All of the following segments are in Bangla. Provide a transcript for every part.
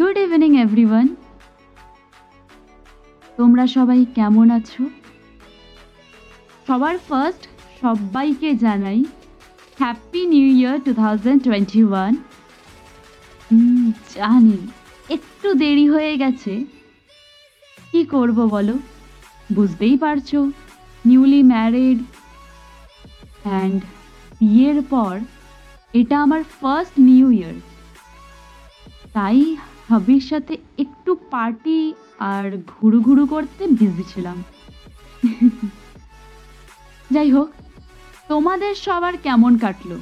গুড ইভিনিং এভরিওয়ান তোমরা সবাই কেমন আছো? সবার ফার্স্ট সবাইকে জানাই happy new year two thousand twenty one জানি, একটু দেরি হয়ে গেছে। কি করব বলো? বুঝতেই পারছ নিউলি ম্যারিড অ্যান্ড বিয়ের পর এটা আমার ফার্স্ট নিউ ইয়ার তাই হাবির সাথে একটু পার্টি আর ঘুরু ঘুরু করতে বিজি ছিলাম। যাই হোক, তোমাদের সবার কেমন কাটলো?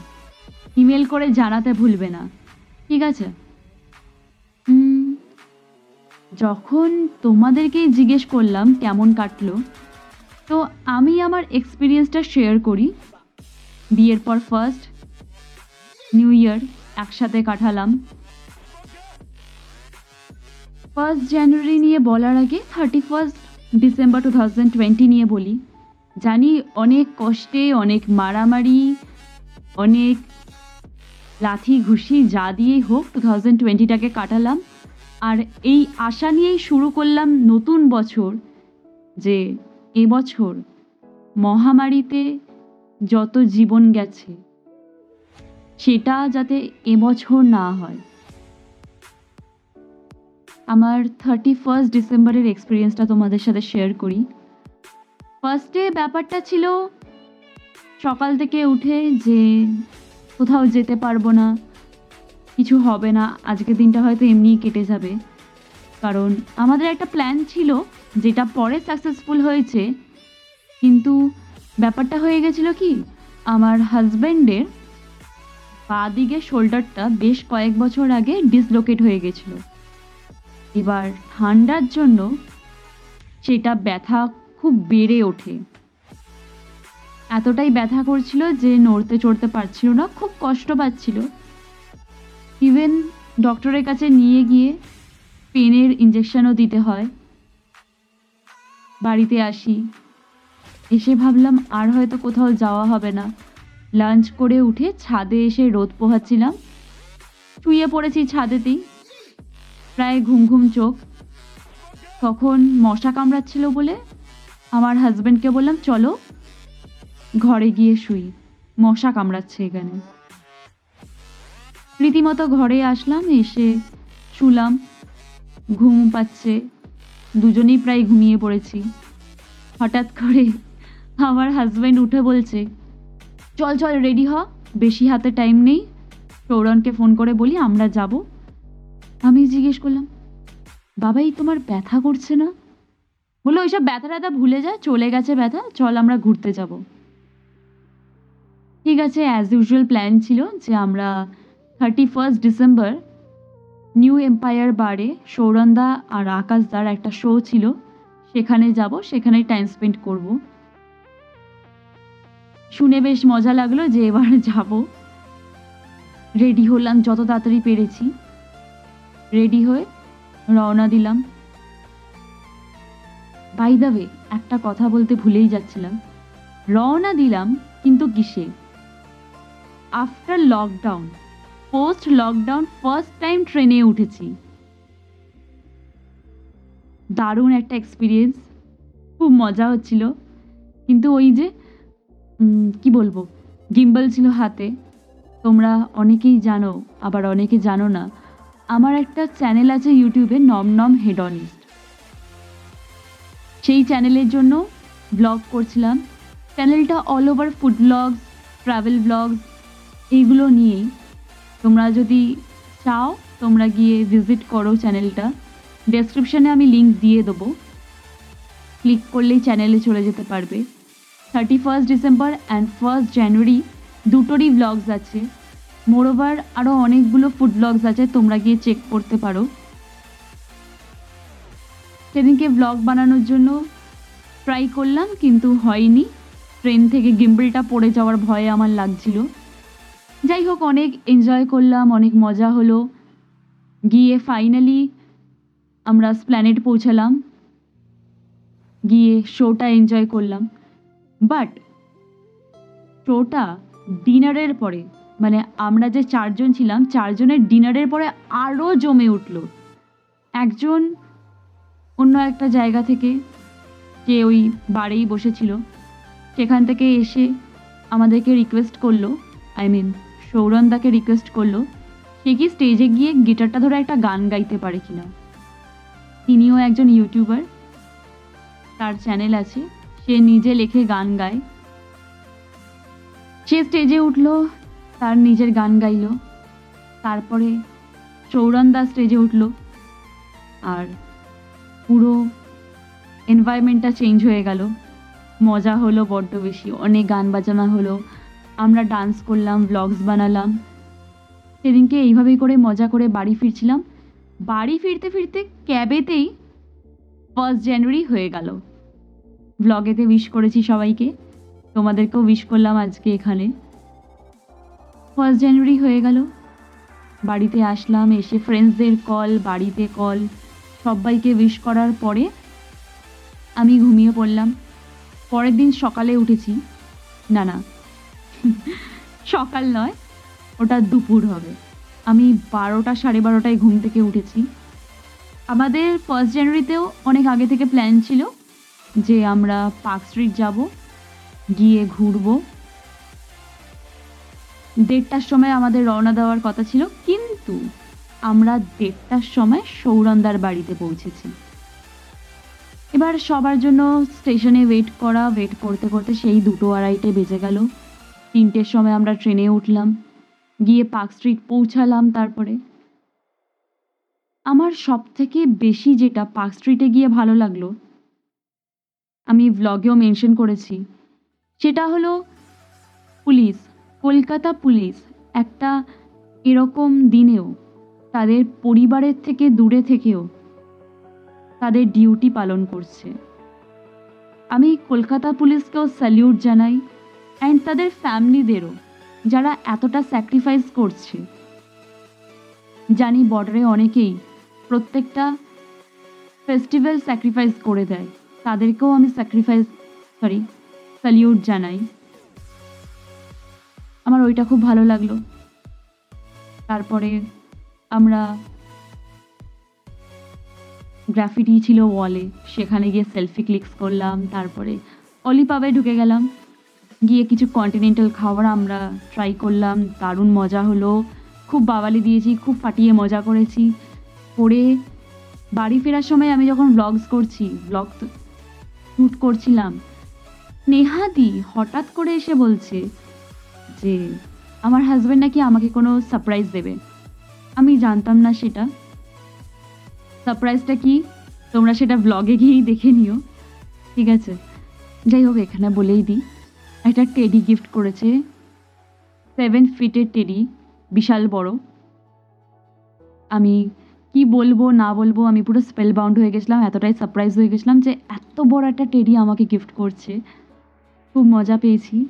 ইমেল করে জানাতে ভুলবে না, ঠিক আছে? যখন তোমাদেরকেই জিজ্ঞেস করলাম কেমন কাটলো, তো আমি আমার এক্সপিরিয়েন্সটা শেয়ার করি। বিয়ের পর ফার্স্ট নিউ ইয়ার একসাথে কাটালাম। ফার্স্ট জানুয়ারি নিয়ে বলার আগে thirty first December two thousand twenty নিয়ে বলি। জানি অনেক কষ্টে, অনেক মারামারি, অনেক লাথি ঘুষি যা দিয়েই হোক টু থাউজেন্ড টোয়েন্টিটাকে কাটালাম। আর এই আশা নিয়েই শুরু করলাম নতুন বছর যে এবছর মহামারীতে যত জীবন গেছে, সেটা যাতে এবছর না হয়। আমার থার্টি ফার্স্ট ডিসেম্বরের এক্সপিরিয়েন্সটা তোমাদের সাথে শেয়ার করি। ফার্স্টে ব্যাপারটা ছিল সকাল থেকে উঠে যে কোথাও যেতে পারব না, কিছু হবে না, আজকের দিনটা হয়তো এমনিই কেটে যাবে। কারণ আমাদের একটা প্ল্যান ছিল, যেটা পরে সাকসেসফুল হয়েছে, কিন্তু ব্যাপারটা হয়ে গেছিল কি, আমার হাজব্যান্ডের বাঁ দিকের শোল্ডারটা বেশ কয়েক বছর আগে ডিসলোকেট হয়ে গেছিল। এবার ঠান্ডার জন্য সেটা ব্যথা খুব বেড়ে ওঠে। এতটাই ব্যথা করছিল যে নড়তে চড়তে পারছিল না, খুব কষ্ট পাচ্ছিল। ইভেন ডক্টরের কাছে নিয়ে গিয়ে পেনের ইঞ্জেকশনও দিতে হয়। বাড়িতে আসি। এসে ভাবলাম, আর হয়তো কোথাও যাওয়া হবে না। লাঞ্চ করে উঠে ছাদে এসে রোদ পোহাচ্ছিলাম। শুয়ে পড়েছি ছাদেতেই। প্রায় ঘুম ঘুম চোখ। তখন মশা কামড়াচ্ছিল বলে আমার হাজব্যান্ডকে বললাম, চলো ঘরে গিয়ে শুই। মশা কামড়াচ্ছে এখানে। রীতিমতো ঘরে আসলাম, এসে শুলাম। ঘুম পাচ্ছে। দুজনেই প্রায় ঘুমিয়ে পড়েছি। হঠাৎ করে আমার হাজব্যান্ড উঠে বলছে, চল চল রেডি হ। বেশি হাতে টাইম নেই। সৌরনকে ফোন করে বলি, আমরা যাব। আমি জিজ্ঞেস করলাম, বাবাই, তোমার ব্যথা করছে না? বলল, ওইসব ব্যথা ট্যাথা ভুলে যা, চলে গেছে ব্যথা, চল আমরা ঘুরতে যাব। ঠিক আছে অ্যাজ ইউজুয়াল প্ল্যান ছিল যে আমরা thirty first December New Empire বারে সৌরন্দা আর আকাশদার একটা শো ছিল, সেখানে যাব সেখানে টাইম স্পেন্ড করব। শুনে বেশ মজা লাগল যে এবার যাব। রেডি হলাম, যত তাড়াতাড়ি পেরেছি। রেডি হয়ে রওনা দিলাম। বাই একটা কথা বলতে ভুলেই যাচ্ছিলাম। রওনা দিলাম কিন্তু কিসে? After lockdown post lockdown first time ট্রেনে উঠেছি। দারুণ একটা এক্সপিরিয়েন্স খুব মজা হচ্ছিল। কিন্তু ওই যে কি বলব গিম্বল ছিল হাতে। তোমরা অনেকেই জানো, আবার অনেকে জানো না আমার একটা চ্যানেল আছে ইউটিউবে নম নম হেডনিস্ট সেই চ্যানেলের জন্য ব্লগ করছিলাম। চ্যানেলটা all over food blogs travel blogs এইগুলো নিয়েই। তোমরা যদি চাও, তোমরা গিয়ে ভিজিট করো চ্যানেলটা ডেসক্রিপশানে আমি লিংক দিয়ে দেবো। ক্লিক করলেই চ্যানেলে চলে যেতে পারবে। Thirty first December and first January দুটোরই ব্লগস আছে। মোরওভার আরও অনেকগুলো ফুড ব্লগস আছে, তোমরা গিয়ে চেক করতে পারো। সেদিনকে ব্লগ বানানোর জন্য ট্রাই করলাম, কিন্তু হয়নি। ট্রেন থেকে গিম্বলটা পড়ে যাওয়ার ভয়ে আমার লাগছিল। যাই হোক, অনেক এনজয় করলাম, অনেক মজা হলো। গিয়ে ফাইনালি আমরা স্প্ল্যানেট পৌঁছালাম। গিয়ে শোটা এনজয় করলাম। বাট শোটা ডিনারের পরে মানে আমরা যে চারজন ছিলাম, চারজনের ডিনারের পরে আরও জমে উঠল। একজন অন্য একটা জায়গা থেকে যে ওই বারেই বসেছিল, সেখান থেকে এসে আমাদেরকে রিকোয়েস্ট করল আই মিন সৌরনদাকে রিকোয়েস্ট করল, সে কি স্টেজে গিয়ে গিটারটা ধরে একটা গান গাইতে পারে কিনা। তিনিও একজন ইউটিউবার তার চ্যানেল আছে, সে নিজে লেখে গান গায়। সে স্টেজে উঠল তার নিজের গান গাইলো। তারপরে সৌরন দা স্টেজে উঠল। আর পুরো এনভায়রনমেন্টটা চেঞ্জ হয়ে গেল। মজা হলো বড্ড বেশি, অনেক গান বাজানো হলো। আমরা ডান্স করলাম ব্লগস বানালাম। সেদিনকে এইভাবেই করে মজা করে বাড়ি ফিরছিলাম। বাড়ি ফিরতে ফিরতে ক্যাবেতেই ফার্স্ট জানুয়ারি হয়ে গেল। ব্লগেতে উইশ করেছি সবাইকে। তোমাদেরকেও উইশ করলাম আজকে এখানে। ফার্স্ট জানুয়ারি হয়ে গেল। বাড়িতে আসলাম, এসে ফ্রেন্ডসদের কল বাড়িতে কল সবাইকে উইশ করার পরে আমি ঘুমিয়ে পড়লাম। পরের দিন সকালে উঠেছি। না না, সকাল নয়, ওটা দুপুর হবে। আমি বারোটা সাড়ে বারোটায় ঘুম থেকে উঠেছি। আমাদের ফার্স্ট জানুয়ারিতেও অনেক আগে থেকে প্ল্যান ছিল যে আমরা পার্ক স্ট্রিট যাব, গিয়ে ঘুরবো। দেড়টার সময় আমাদের রওনা দেওয়ার কথা ছিল, কিন্তু আমরা দেড়টার সময় সৌরন্দার বাড়িতে পৌঁছেছি। এবার সবার জন্য স্টেশনে ওয়েট করা ওয়েট করতে করতে সেই দুটো আড়াইটে বেজে গেল। তিনটের সময় আমরা ট্রেনে উঠলাম, গিয়ে পার্ক স্ট্রিট পৌঁছালাম তারপরে। আমার সব থেকে বেশি যেটা পার্ক স্ট্রিটে গিয়ে ভালো লাগল, আমি ব্লগেও মেনশন করেছি, সেটা হলো পুলিশ। কলকাতা পুলিশ একটা এরকম দিনেও, তাদের পরিবারের থেকে দূরে থেকেও তাদের ডিউটি পালন করছে। আমি কলকাতা পুলিশকেও স্যালিউট জানাই অ্যান্ড তাদের ফ্যামিলিদেরও যারা এতটা স্যাক্রিফাইস করছে। জানি বর্ডারে অনেকেই প্রত্যেকটা ফেস্টিভ্যাল স্যাক্রিফাইস করে দেয়, তাদেরকেও আমি স্যাক্রিফাইস সরি স্যালিউট জানাই। আমার ওইটা খুব ভালো লাগল। তারপরে আমরা গ্রাফিটি ছিল ওয়ালে, সেখানে গিয়ে সেলফি ক্লিকস করলাম, তারপরে অলিপাবে ঢুকে গেলাম। গিয়ে কিছু কন্টিনেন্টাল খাবার আমরা ট্রাই করলাম, দারুণ মজা হলো। খুব বাবালি দিয়েছি, খুব ফাটিয়ে মজা করেছি। করে বাড়ি ফেরার সময় আমি যখন ব্লগস করছি ব্লগ শ্যুট করছিলাম, নেহাদি হঠাৎ করে এসে বলছে যে আমার হাজব্যান্ড নাকি আমাকে কোনো সারপ্রাইজ দেবে। আমি জানতাম না সেটা। সারপ্রাইজটা কি? তোমরা সেটা ব্লগে গিয়েই দেখে নিও। ঠিক আছে। যাই হোক, এখানে বলেই দিই। একটা টেডি গিফট করেছে। সেভেন ফিটের টেডি বিশাল বড়। আমি কি বলব, না বলব, আমি পুরো স্পেল বাউন্ড হয়ে গেছিলাম, এতটাই সারপ্রাইজ হয়ে গেছিলাম যে এত বড় একটা টেডি আমাকে গিফট করছে। খুব মজা পেয়েছি।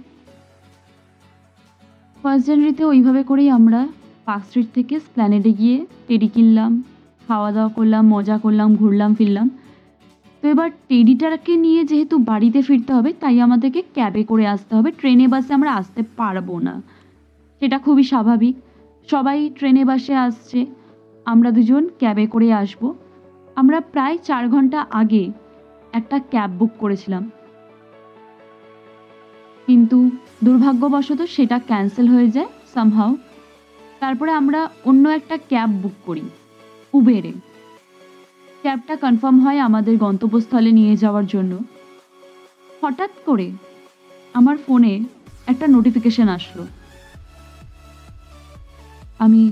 ফার্স্ট জানুয়ারিতে ওইভাবে করেই আমরা পার্ক স্ট্রিট থেকে স্প্ল্যানেডে গিয়ে টেডি কিনলাম খাওয়া দাওয়া করলাম, মজা করলাম, ঘুরলাম, ফিরলাম। তো এবার টেডিটাকে নিয়ে যেহেতু বাড়িতে ফিরতে হবে, তাই আমাদেরকে ক্যাবে করে আসতে হবে। ট্রেনে বাসে আমরা আসতে পারব না। সেটা খুবই স্বাভাবিক। সবাই ট্রেনে বাসে আসছে। আমরা দুজন ক্যাবে করে আসব। আমরা প্রায় চার ঘণ্টা আগে একটা ক্যাব বুক করেছিলাম। কিন্তু দুর্ভাগ্যবশত সেটা ক্যান্সেল হয়ে যায় সামহাও তারপরে আমরা অন্য একটা ক্যাব বুক করি, উবেরে। ক্যাবটা কনফার্ম হয় আমাদের গন্তব্যস্থলে নিয়ে যাওয়ার জন্য। হঠাৎ করে আমার ফোনে একটা নোটিফিকেশন আসলো। আমি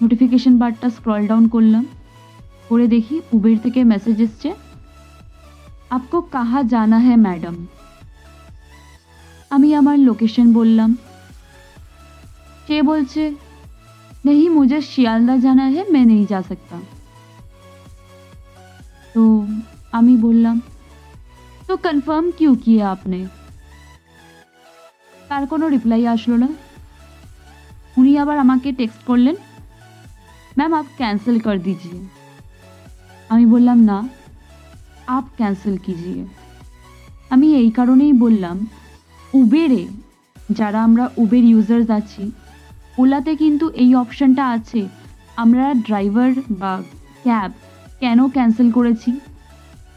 নোটিফিকেশন বারটা স্ক্রল ডাউন করলাম, করে দেখি উবের থেকে মেসেজ এসছে, আপকো কাহা জানা হ্যাঁ ম্যাডাম আমি আমার লোকেশন বললাম। সে বলছে নেই মুঝে শিয়ালদা জানা হে মে নেই যা সকতা। তো আমি বললাম, তো কনফার্ম কিউ কিয়া আপনি? তার কোনো রিপ্লাই আসলো না। উনি আবার আমাকে টেক্সট করলেন ম্যাম আপ ক্যান্সেল কর দিজিয়ে আমি বললাম, না আপ ক্যান্সেল কিজিয়ে আমি এই কারণেই বললাম উবেরে যারা আমরা উবের ইউজার্স আছি, ওলাতে কিন্তু এই অপশনটা আছে। আমরা ড্রাইভার বা ক্যাব কেন ক্যান্সেল করেছি?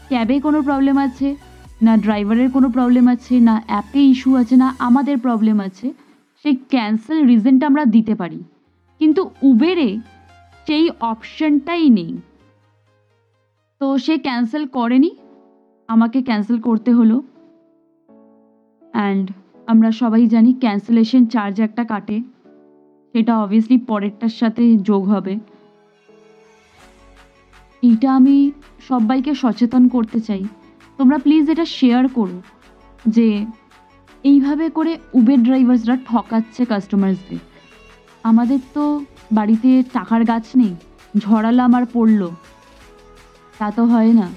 ক্যাবে কোনো প্রবলেম আছে? না ড্রাইভারের কোনো প্রবলেম আছে? না অ্যাপে ইস্যু আছে? না আমাদের প্রবলেম আছে? সেই ক্যান্সেল রিজনটা আমরা দিতে পারি। কিন্তু উবেরে সেই অপশনটাই নেই। তো সে ক্যান্সেল করেনি? আমাকে ক্যান্সেল করতে হলো। অ্যান্ড আমরা সবাই জানি ক্যান্সেলেশন চার্জ একটা কাটে। সেটা অবভিয়াসলি পরেরটার সাথে যোগ হবে। এইটা আমি সবাইকে সচেতন করতে চাই। তোমরা প্লিজ এটা শেয়ার করো যে এইভাবে করে উবের ড্রাইভার্সরা ঠকাচ্ছে কাস্টমার্সদের আমাদের তো বাড়িতে টাকার গাছ নেই ঝড়ালাম আর পড়ল। তা তো হয় না।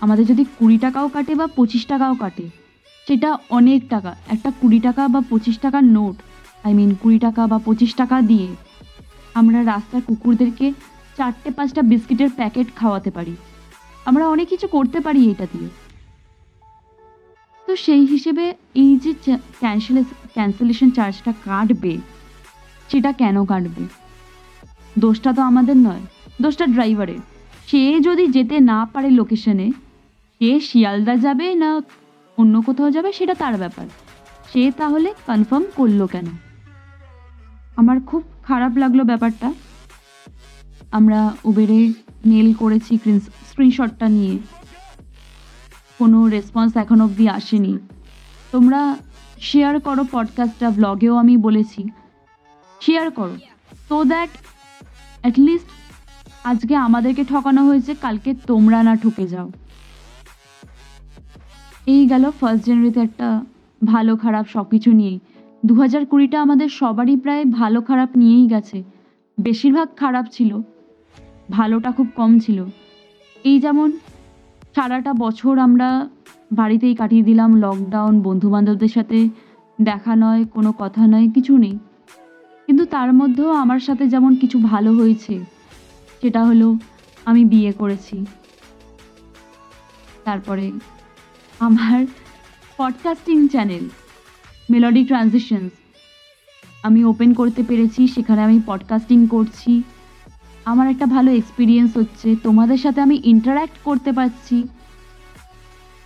আমাদের যদি কুড়ি টাকাও কাটে বা পঁচিশ টাকাও কাটে সেটা অনেক টাকা। একটা কুড়ি টাকা বা পঁচিশ টাকার নোট আই মিন কুড়ি টাকা বা পঁচিশ টাকা দিয়ে আমরা রাস্তার কুকুরদেরকে চারটে পাঁচটা বিস্কিটের প্যাকেট খাওয়াতে পারি। আমরা অনেক কিছু করতে পারি এটা দিয়ে। তো সেই হিসেবে এই যে ক্যান্সেলে ক্যান্সেলেশন চার্জটা কাটবে, সেটা কেন কাটবে? দোষটা তো আমাদের নয়, দোষটা ড্রাইভারের সে যদি যেতে না পারে লোকেশনে সে শিয়ালদা যাবে না অন্য কোথাও যাবে, সেটা তার ব্যাপার। সে তাহলে কনফার্ম করল কেন? আমার খুব খারাপ লাগল ব্যাপারটা। আমরা উবেরে মেল করেছি স্ক্রিনশটটা নিয়ে। কোনো রেসপন্স এখন অবধি আসেনি। তোমরা শেয়ার করো পডকাস্টটা ব্লগেও আমি বলেছি। শেয়ার করো। সো দ্যাট অ্যাটলিস্ট আজকে আমাদেরকে ঠকানো হয়েছে, কালকে তোমরা না ঠকে যাও। এই গেল ফার্স্ট জানুয়ারিতে একটা ভালো খারাপ সব কিছু নিয়েই। দু হাজার কুড়িটা আমাদের সবারই প্রায় ভালো খারাপ নিয়েই গেছে। বেশিরভাগ খারাপ ছিল, ভালোটা খুব কম ছিল। এই যেমন সারাটা বছর আমরা বাড়িতেই কাটিয়ে দিলাম লকডাউন বন্ধুবান্ধবদের সাথে দেখা নয়, কোনো কথা নয়, কিছু নেই। কিন্তু তার মধ্যেও আমার সাথে যেমন কিছু ভালো হয়েছে, সেটা হলো আমি বিয়ে করেছি। তারপরে আমার পডকাস্টিং চ্যানেল মেলোডি ট্রানজিশনস আমি ওপেন করতে পেরেছি, সেখানে আমি পডকাস্টিং করছি। আমার একটা ভালো এক্সপিরিয়েন্স হচ্ছে, তোমাদের সাথে আমি ইন্টারাক্ট করতে পারছি।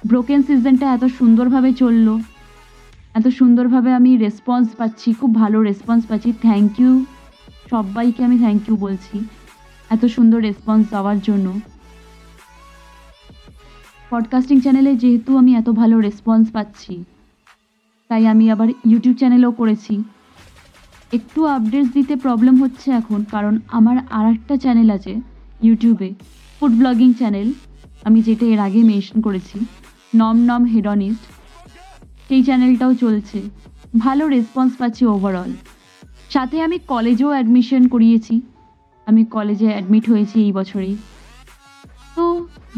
ব্রোকেন সিজনটা এত সুন্দরভাবে চলল, এত সুন্দরভাবে আমি রেসপন্স পাচ্ছি, খুব ভালো রেসপন্স পাচ্ছি। থ্যাংক ইউ সবাইকে আমি থ্যাংক ইউ বলছি, এত সুন্দর রেসপন্স দেওয়ার জন্য। পডকাস্টিং চ্যানেলে যেহেতু আমি এত ভালো রেসপন্স পাচ্ছি, তাই আমি আবার ইউটিউব চ্যানেলও করেছি। একটু আপডেটস দিতে প্রবলেম হচ্ছে এখন, কারণ আমার আর একটা চ্যানেল আছে ইউটিউবে ফুড ব্লগিং চ্যানেল আমি যেটা এর আগে মেনশন করেছি নম নম হেডনিস্ট সেই চ্যানেলটাও চলছে, ভালো রেসপন্স পাচ্ছি ওভারঅল সাথে আমি কলেজেও অ্যাডমিশন করিয়েছি, আমি কলেজে অ্যাডমিট হয়েছি এই বছরেই। তো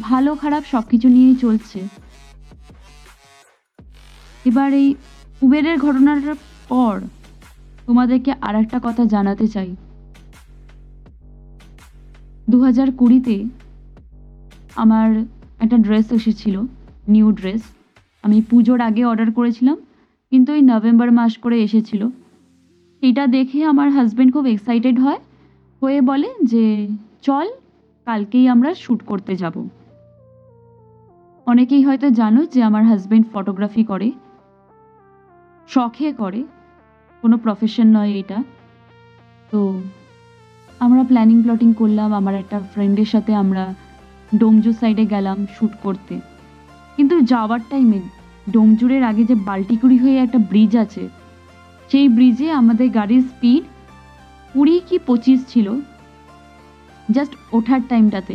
ভালো খারাপ সব কিছু নিয়েই চলছে। এবার এই উবেরের ঘটনাটার পর তোমাদেরকে আর একটা কথা জানাতে চাই। দু হাজার কুড়িতে আমার একটা ড্রেস এসেছিল, নিউ ড্রেস। আমি পুজোর আগে অর্ডার করেছিলাম, কিন্তু ওই নভেম্বর মাস করে এসেছিল। এটা দেখে আমার হাজব্যান্ড খুব এক্সাইটেড হয়, হয়ে বলে যে, চল, কালকেই আমরা শ্যুট করতে যাব। অনেকেই হয়তো জানো যে আমার হাজব্যান্ড ফটোগ্রাফি করে, শখে করে, কোনো প্রফেশন নয় এটা। তো আমরা প্ল্যানিং প্লটিং করলাম, আমার একটা ফ্রেন্ডের সাথে আমরা ডোমজু সাইডে গেলাম শ্যুট করতে। কিন্তু যাওয়ার টাইমে ডোমজুরের আগে যে বাল্টিকুড়ি হয়ে একটা ব্রিজ আছে, সেই ব্রিজে আমাদের গাড়ির স্পিড কুড়ি কি পঁচিশ ছিল জাস্ট ওঠার টাইমটাতে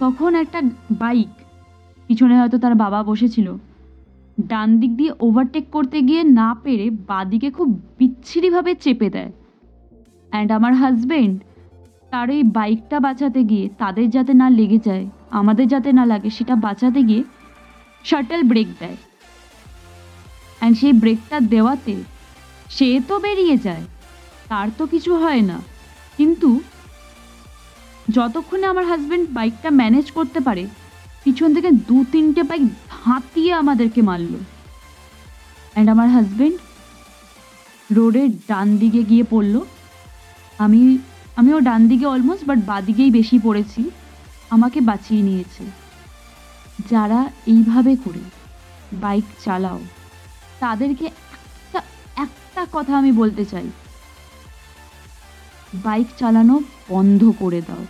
তখন একটা বাইক পিছনে হয়তো তার বাবা বসেছিল। ডান দিক দিয়ে ওভারটেক করতে গিয়ে না পেরে বাদিকে খুব বিচ্ছিরিভাবে চেপে দেয়। অ্যান্ড আমার হাজবেন্ড তার এই বাইকটা বাঁচাতে গিয়ে, তাদের যাতে না লেগে যায়, আমাদের যাতে না লাগে, সেটা বাঁচাতে গিয়ে শাটল ব্রেক দেয়। অ্যান্ড সেই ব্রেকটা দেওয়াতে সে তো বেরিয়ে যায়, তার তো কিছু হয় না। কিন্তু যতক্ষণে আমার হাজব্যান্ড বাইকটা ম্যানেজ করতে পারে পিছন থেকে দু তিনটে বাইক ধাঁতিয়ে আমাদেরকে মারল। অ্যান্ড আমার হাজব্যান্ড রোডের ডান দিকে গিয়ে পড়ল। আমি, আমিও ডান দিকে অলমোস্ট বাট বাদিকেই বেশি পড়েছি। আমাকে বাঁচিয়ে নিয়েছে। যারা এইভাবে করে বাইক চালাও, তাদেরকে একটা একটা কথা আমি বলতে চাই। বাইক চালানো বন্ধ করে দাও।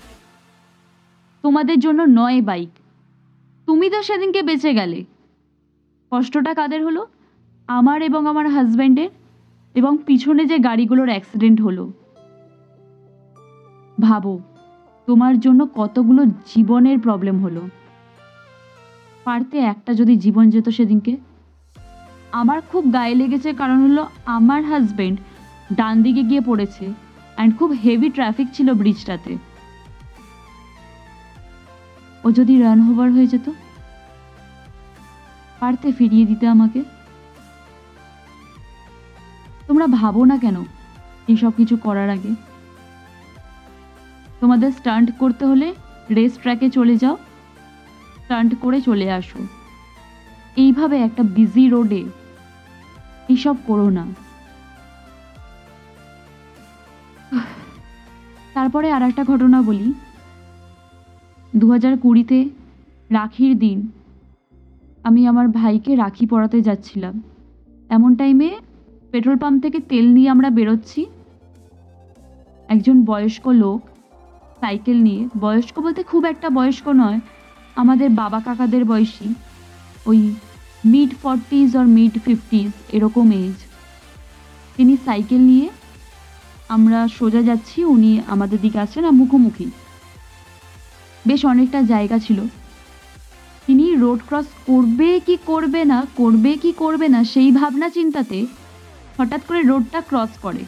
তোমাদের জন্য নয় বাইক তুমি তো সেদিনকে বেঁচে গেলে। কষ্টটা কাদের হলো? আমার এবং আমার হাজব্যান্ডের এবং পিছনে যে গাড়িগুলোর অ্যাক্সিডেন্ট হলো। ভাবো, তোমার জন্য কতগুলো জীবনের প্রবলেম হলো। পারতে একটা যদি জীবন যেত সেদিনকে। আমার খুব গায়ে লেগেছে কারণ হলো আমার হাজব্যান্ড ডান দিকে গিয়ে পড়েছে অ্যান্ড খুব হেভি ট্রাফিক ছিল ব্রিজটাতে ও যদি রান ওভার হয়ে যেত? পারতে ফিরিয়ে দিতে আমাকে? তোমরা ভাবো না কেন এইসব কিছু করার আগে? তোমাদের স্টান্ট করতে হলে রেস ট্র্যাকে চলে যাও স্টান্ট করে চলে আসো। এইভাবে একটা বিজি রোডে এইসব করো না। তারপরে আর একটা ঘটনা বলি। দু হাজার কুড়িতে রাখির দিন আমি আমার ভাইকে রাখি পরাতে যাচ্ছিলাম। এমন টাইমে পেট্রোল পাম্প থেকে তেল নিয়ে আমরা বেরোচ্ছি। একজন বয়স্ক লোক সাইকেল নিয়ে। বয়স্ক বলতে খুব একটা বয়স্ক নয়, আমাদের বাবা কাকাদের বয়সী। ওই মিড ফর্টিজ আর মিড ফিফটিজ এরকম এজ তিনি সাইকেল নিয়ে আমরা সোজা যাচ্ছি, উনি আমাদের দিকে আসছেন আর মুখোমুখি। বেশ অনেকটা জায়গা ছিল। তিনি রোড ক্রস করবে কি করবে না, করবে কি করবে না, সেই ভাবনা চিন্তাতে হঠাৎ করে রোডটা ক্রস করে।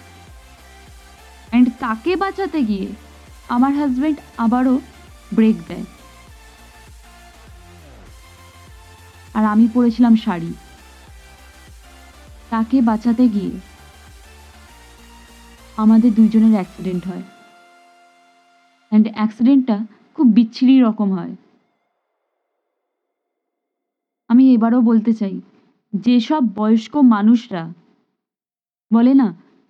অ্যান্ড তাকে বাঁচাতে গিয়ে আমার হাজব্যান্ড আবারও ব্রেক দেয়। আর আমি পরেছিলাম শাড়ি। তাকে বাঁচাতে গিয়ে আমাদের দুইজনের অ্যাক্সিডেন্ট হয়। অ্যান্ড অ্যাক্সিডেন্টটা খুব বিচ্ছিরি রকম হয়। আমি এবারও বলতে চাই, যেসব বয়স্ক মানুষরা বলে না,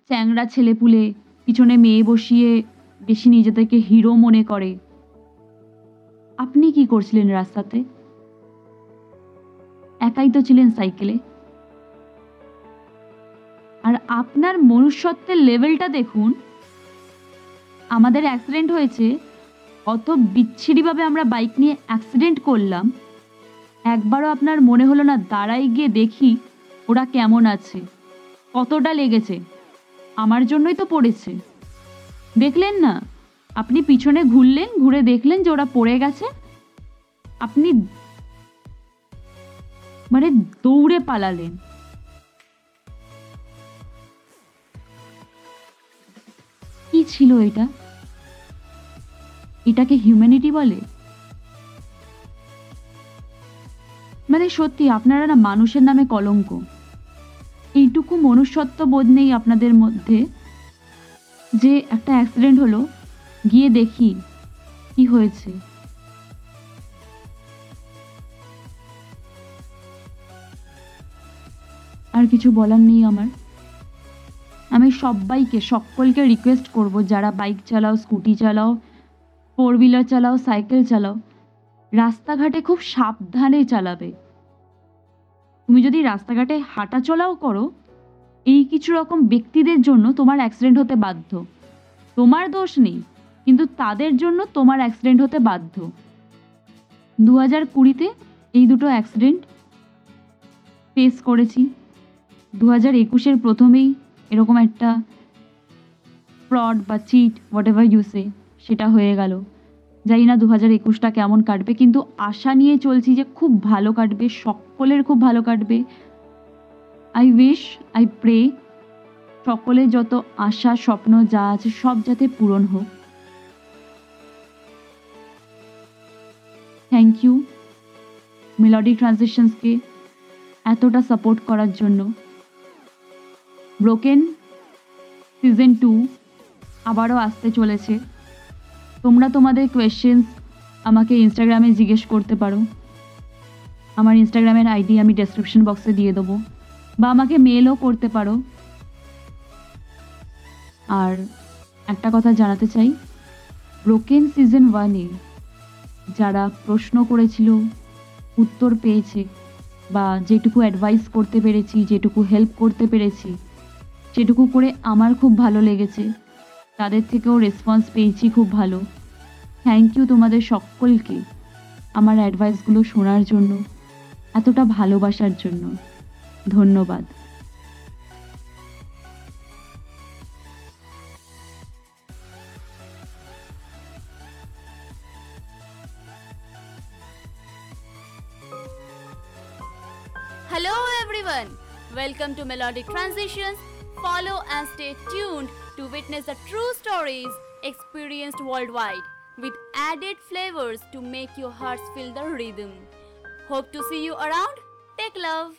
চ্যাংড়া ছেলেপুলে পিছনে মেয়ে বসিয়ে বেশি নিজেদেরকে হিরো মনে করে, আপনি কি করছিলেন রাস্তাতে? একাই তো ছিলেন সাইকেলে। আর আপনার মনুষ্যত্বের লেভেলটা দেখুন, আমাদের অ্যাক্সিডেন্ট হয়েছে অত বিচ্ছিরিভাবে আমরা বাইক নিয়ে অ্যাক্সিডেন্ট করলাম। একবারও আপনার মনে হলো না, দাঁড়াই গিয়ে দেখি ওরা কেমন আছে। কতটা লেগেছে। আমার জন্যই তো পড়েছে। দেখলেন না? আপনি পিছনে ঘুরলেন, ঘুরে দেখলেন যে ওরা পড়ে গেছে? আপনি মানে দৌড়ে পালালেন। কি ছিল এটা? এটাকে হিউম্যানিটি বলে? মানে সত্যি, আপনারা না মানুষের নামে কলঙ্ক। এইটুকু মনুষ্যত্ব বোধ নেই আপনাদের মধ্যে যে একটা অ্যাক্সিডেন্ট হলো, গিয়ে দেখি কি হয়েছে। আর কিছু বলার নেই আমার। আমি সবাইকে, সকলকে রিকোয়েস্ট করব, যারা বাইক চালাও স্কুটি চালাও ফোর হুইলার চালাও, সাইকেল চালাও, রাস্তাঘাটে খুব সাবধানে চালাবে। তুমি যদি রাস্তাঘাটে হাঁটা চলাও করো, এই কিছু রকম ব্যক্তিদের জন্য তোমার অ্যাক্সিডেন্ট হতে বাধ্য। তোমার দোষ নেই, কিন্তু তাদের জন্য তোমার অ্যাক্সিডেন্ট হতে বাধ্য। দু হাজার কুড়িতে এই দুটো অ্যাক্সিডেন্ট ফেস করেছি। দু হাজার একুশের প্রথমেই এরকম একটা ফ্রড বা চিট হোয়াট এভার ইউসে সেটা হয়ে গেল। জানি না দু হাজার একুশটা কেমন কাটবে, কিন্তু আশা নিয়ে চলছি যে খুব ভালো কাটবে, সকলের খুব ভালো কাটবে। আই উইশ আই প্রে সকলের যত আশা, স্বপ্ন যা আছে সব যাতে পূরণ হোক। থ্যাংক ইউ মেলডি ট্রানজেকশনসকে এতটা সাপোর্ট করার জন্য। ব্রোকেন সিজন টু আবারও আসতে চলেছে। তোমরা তোমাদের কোয়েশ্চেন্স আমাকে ইনস্টাগ্রামে জিজ্ঞেস করতে পারো। আমার ইনস্টাগ্রামের আইডি আমি ডেসক্রিপশন বক্সে দিয়ে দেবো। বা আমাকে মেলও করতে পারো। আর একটা কথা জানাতে চাই ব্রোকেন সিজন ওয়ানে যারা প্রশ্ন করেছিল, উত্তর পেয়েছে, বা যেটুকু অ্যাডভাইস করতে পেরেছি, যেটুকু হেল্প করতে পেরেছি যেটুকু করে আমার খুব ভালো লেগেছে। তাদের থেকেও রেসপন্স পেয়েছি খুব ভালো থ্যাংক ইউ তোমাদের সকলকে আমার অ্যাডভাইসগুলো শোনার জন্য, এতটা ভালোবাসার জন্য ধন্যবাদ Hello everyone! Welcome to Melodic Transitions. Follow and stay tuned to witness the true stories experienced worldwide with added flavors to make your hearts feel the rhythm. Hope to see you around. Take love.